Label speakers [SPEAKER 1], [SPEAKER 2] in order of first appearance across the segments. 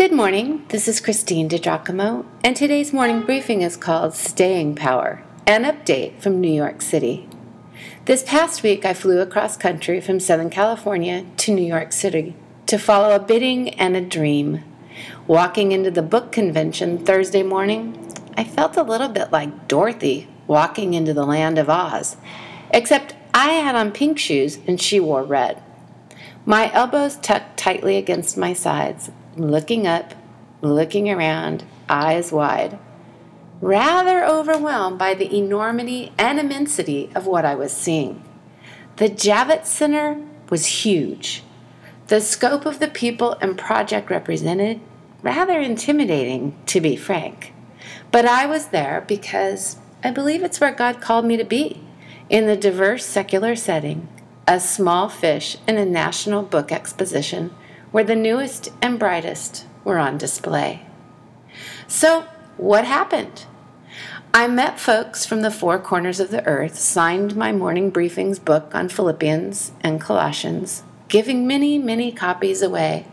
[SPEAKER 1] Good morning. This is Christine DiGiacomo, and today's morning briefing is called Staying Power an update from New York City. This past week, I flew across country from Southern California to New York City to follow a bidding and a dream. Walking into the book convention Thursday morning, I felt a little bit like Dorothy walking into the land of Oz, except I had on pink shoes and she wore red. My elbows tucked tightly against my sides, looking up, looking around, eyes wide, rather overwhelmed by the enormity and immensity of what I was seeing. The Javits Center was huge. The scope of the people and project represented, rather intimidating, to be frank. But I was there because I believe it's where God called me to be, in the diverse secular setting, a small fish in a national book exposition where the newest and brightest were on display. So, what happened? I met folks from the four corners of the earth, signed my morning briefings book on Philippians and Colossians, giving many, many copies away,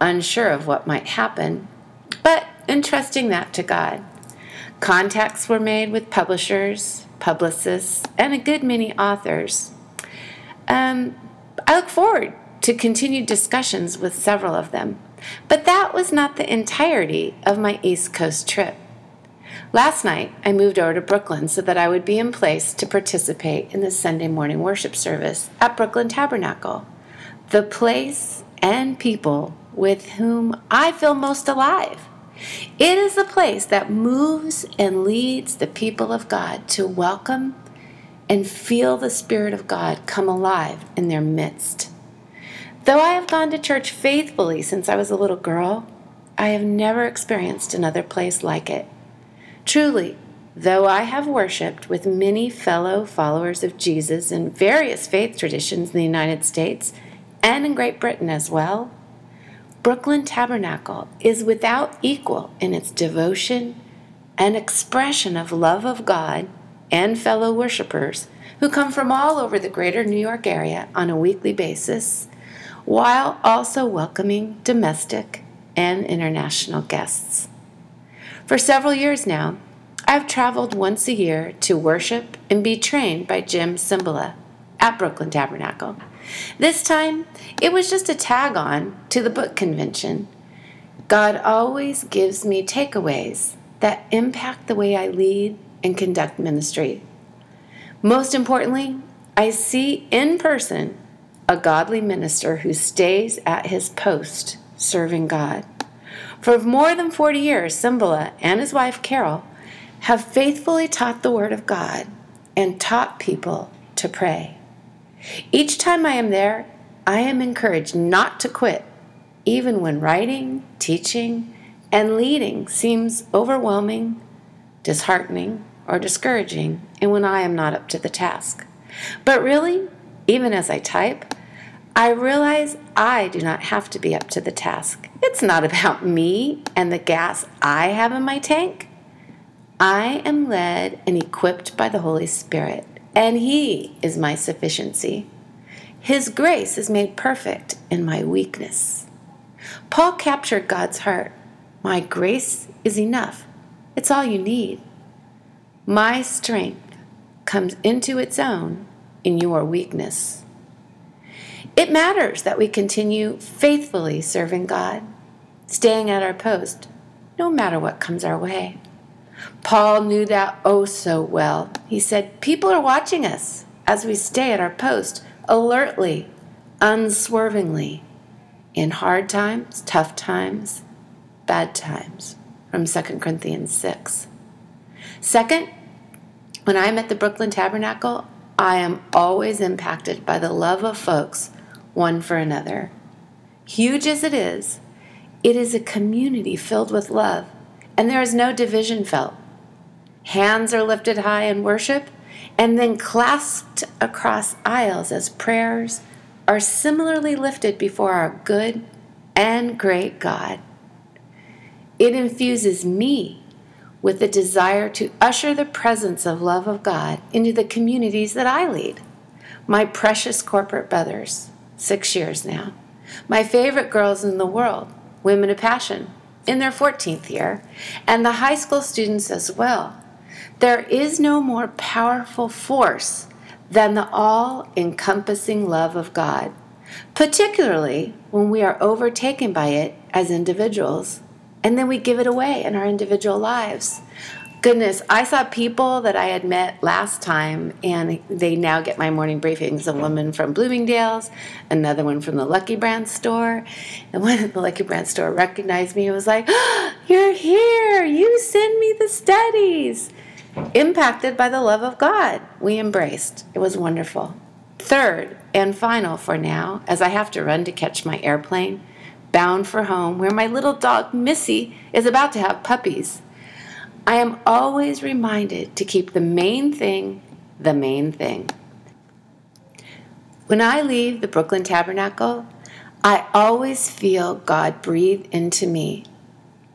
[SPEAKER 1] unsure of what might happen, but entrusting that to God. Contacts were made with publishers, publicists, and a good many authors. Um, I look forward to continue discussions with several of them. But that was not the entirety of my East Coast trip. Last night, I moved over to Brooklyn so that I would be in place to participate in the Sunday morning worship service at Brooklyn Tabernacle, the place and people with whom I feel most alive. It is the place that moves and leads the people of God to welcome and feel the Spirit of God come alive in their midst. Though I have gone to church faithfully since I was a little girl, I have never experienced another place like it. Truly, though I have worshiped with many fellow followers of Jesus in various faith traditions in the United States and in Great Britain as well, Brooklyn Tabernacle is without equal in its devotion and expression of love of God and fellow worshipers who come from all over the greater New York area on a weekly basis while also welcoming domestic and international guests. For several years now, I've traveled once a year to worship and be trained by Jim Cymbala at Brooklyn Tabernacle. This time, it was just a tag on to the book convention. God always gives me takeaways that impact the way I lead and conduct ministry. Most importantly, I see in person a godly minister who stays at his post serving God. For more than 40 years, Cymbala and his wife Carol have faithfully taught the Word of God and taught people to pray. Each time I am there, I am encouraged not to quit, even when writing, teaching, and leading seems overwhelming, disheartening, or discouraging, and when I am not up to the task. But really, even as I type, I realize I do not have to be up to the task. It's not about me and the gas I have in my tank. I am led and equipped by the Holy Spirit, and He is my sufficiency. His grace is made perfect in my weakness. Paul captured God's heart. My grace is enough. It's all you need. My strength comes into its own in your weakness. It matters that we continue faithfully serving God, staying at our post, no matter what comes our way. Paul knew that oh so well. He said, People are watching us as we stay at our post, alertly, unswervingly, in hard times, tough times, bad times, from 2 Corinthians 6. Second, when I'm at the Brooklyn Tabernacle, I am always impacted by the love of folks one for another. Huge as it is, it is a community filled with love, and there is no division felt. Hands are lifted high in worship and then clasped across aisles as prayers are similarly lifted before our good and great God. It infuses me with the desire to usher the presence of love of God into the communities that I lead, my precious corporate brothers, six years now, my favorite girls in the world, Women of Passion, in their 14th year, and the high school students as well. There is no more powerful force than the all encompassing love of God, particularly when we are overtaken by it as individuals and then we give it away in our individual lives. Goodness, I saw people that I had met last time, and they now get my morning briefings. A woman from Bloomingdale's, another one from the Lucky Brand store. And one at the Lucky Brand store recognized me and was like, oh, You're here! You send me the studies! Impacted by the love of God, we embraced. It was wonderful. Third and final for now, as I have to run to catch my airplane, bound for home, where my little dog Missy is about to have puppies. I am always reminded to keep the main thing the main thing. When I leave the Brooklyn Tabernacle, I always feel God breathe into me.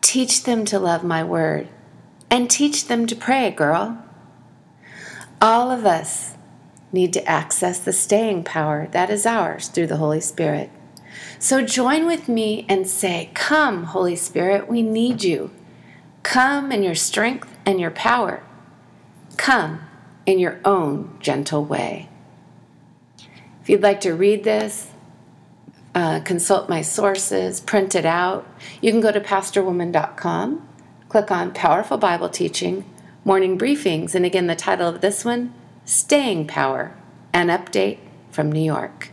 [SPEAKER 1] Teach them to love my word and teach them to pray, girl. All of us need to access the staying power that is ours through the Holy Spirit. So join with me and say, Come, Holy Spirit, we need you. Come in your strength and your power. Come in your own gentle way. If you'd like to read this, uh, consult my sources, print it out, you can go to pastorwoman.com click on Powerful Bible Teaching, Morning Briefings, and again, the title of this one Staying Power, an update from New York.